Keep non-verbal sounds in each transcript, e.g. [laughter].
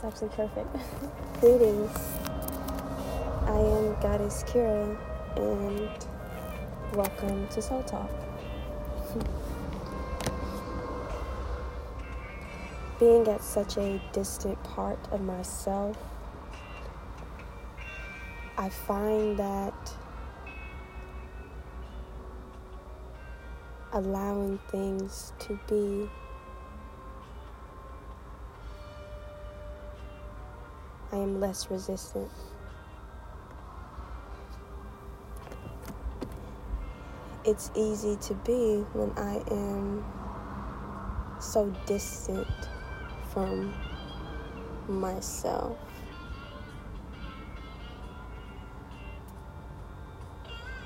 That's actually perfect. [laughs] Greetings. I am Goddess Kira, and welcome to Soul Talk. [laughs] Being at such a distant part of myself, I find that allowing things to be I am less resistant. It's easy to be when I am so distant from myself.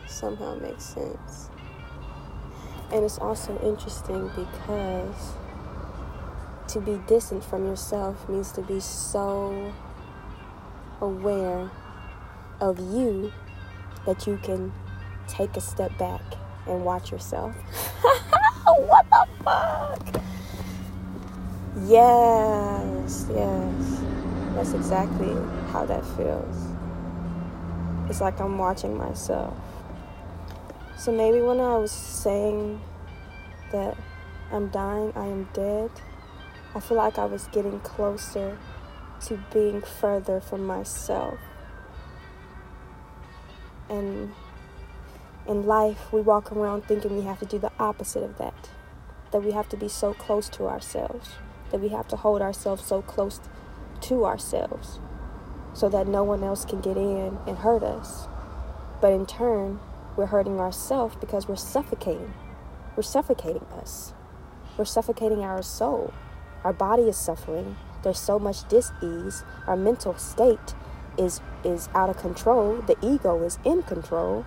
Somehow makes sense. And it's also interesting because to be distant from yourself means to be so aware of you that you can take a step back and watch yourself. [laughs] what the fuck? Yes, yes. That's exactly how that feels. It's like I'm watching myself. So maybe when I was saying that I'm dying, I am dead, I feel like I was getting closer to being further from myself. And in life, we walk around thinking we have to do the opposite of that. That we have to be so close to ourselves. That we have to hold ourselves so close to ourselves so that no one else can get in and hurt us. But in turn, we're hurting ourselves because we're suffocating. We're suffocating us. We're suffocating our soul. Our body is suffering there's so much dis-ease our mental state is is out of control the ego is in control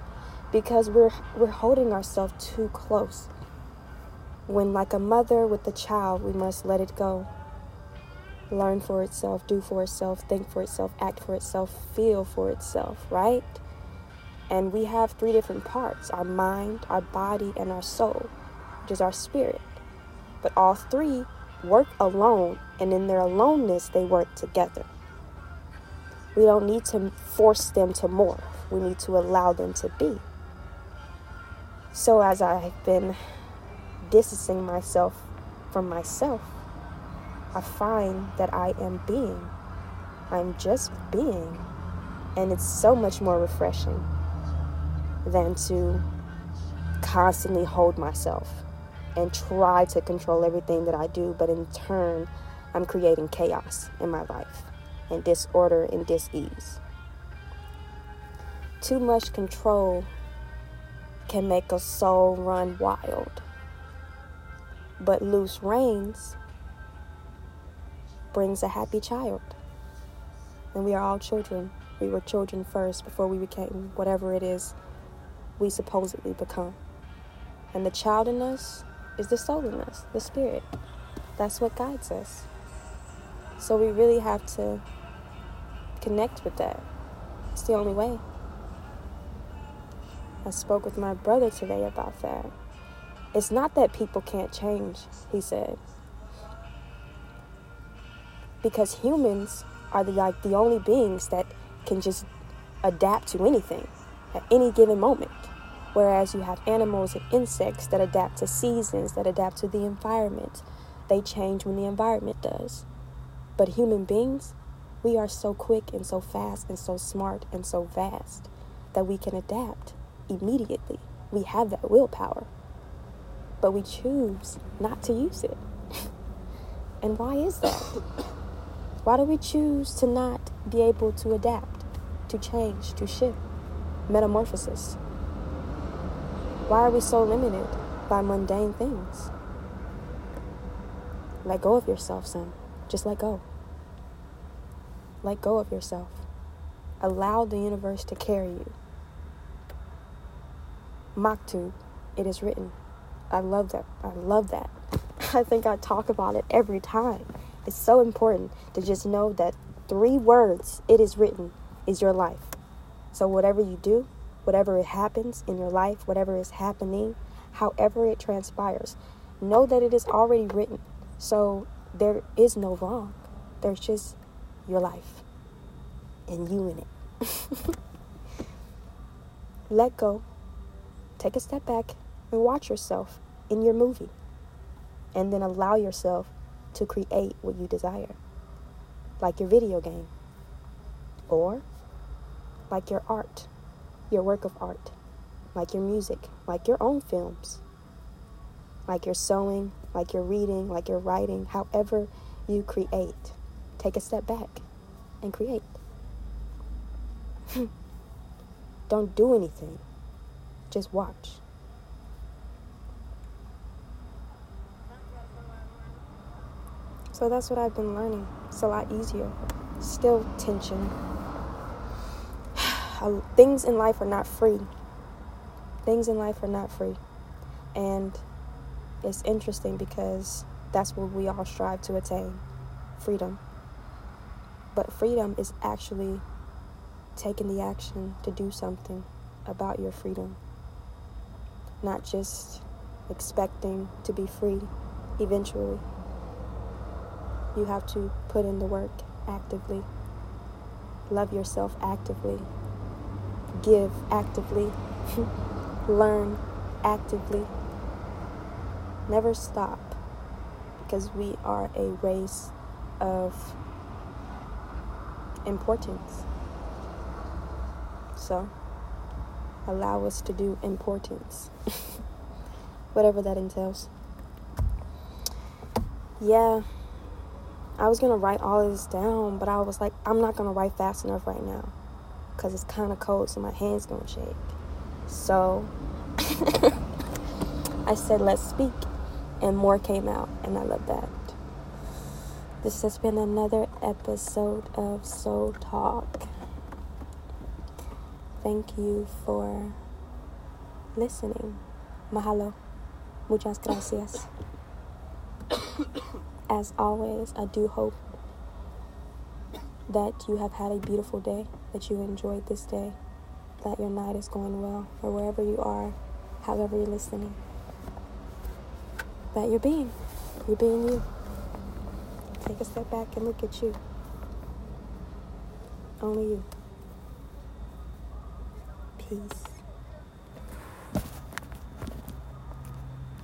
because we're we're holding ourselves too close. When like a mother with a child we must let it go. Learn for itself do for itself think for itself act for itself feel for itself right? And we have three different parts our mind our body and our soul which is our spirit. But all three work alone, and in their aloneness, they work together. We don't need to force them to morph, we need to allow them to be. So, as I've been distancing myself from myself, I find that I am being. I'm just being. And it's so much more refreshing than to constantly hold myself and try to control everything that I do, but in turn, I'm creating chaos in my life and disorder and dis-ease. Too much control can make a soul run wild, but loose reins brings a happy child. And we are all children. We were children first before we became whatever it is we supposedly become. And the child in us is the soul in us, the spirit. That's what guides us. So we really have to connect with that. It's the only way. I spoke with my brother today about that. It's not that people can't change, he said. Because humans are the like the only beings that can just adapt to anything at any given moment. Whereas you have animals and insects that adapt to seasons, that adapt to the environment. They change when the environment does. But human beings, we are so quick and so fast and so smart and so vast that we can adapt immediately. We have that willpower. But we choose not to use it. [laughs] and why is that? Why do we choose to not be able to adapt, to change, to shift? Metamorphosis. Why are we so limited by mundane things? Let go of yourself, son. Just let go. Let go of yourself. Allow the universe to carry you. Maktub, it is written. I love that. I love that. [laughs] I think I talk about it every time. It's so important to just know that three words, it is written, is your life. So whatever you do, whatever it happens in your life, whatever is happening, however it transpires, know that it is already written. So there is no wrong. There's just your life and you in it. [laughs] Let go. Take a step back and watch yourself in your movie. And then allow yourself to create what you desire, like your video game, or like your art, your work of art, like your music, like your own films, like your sewing, like your reading, like your writing, however you create. Take a step back and create. [laughs] Don't do anything, just watch. So that's what I've been learning. It's a lot easier. Still tension. Things in life are not free. Things in life are not free. And it's interesting because that's what we all strive to attain freedom. But freedom is actually taking the action to do something about your freedom, not just expecting to be free eventually. You have to put in the work actively, love yourself actively, give actively, [laughs] learn actively. Never stop because we are a race of importance. So, allow us to do importance, [laughs] whatever that entails. Yeah. I was gonna write all of this down, but I was like, I'm not gonna write fast enough right now because it's kind of cold, so my hands gonna shake. So [laughs] I said, let's speak, and more came out, and I love that. This has been another episode of Soul Talk. Thank you for listening. Mahalo. Muchas gracias as always, I do hope that you have had a beautiful day, that you enjoyed this day, that your night is going well, or wherever you are, however you're listening. That you're being, you're being you. Take a step back and look at you. Only you. Peace.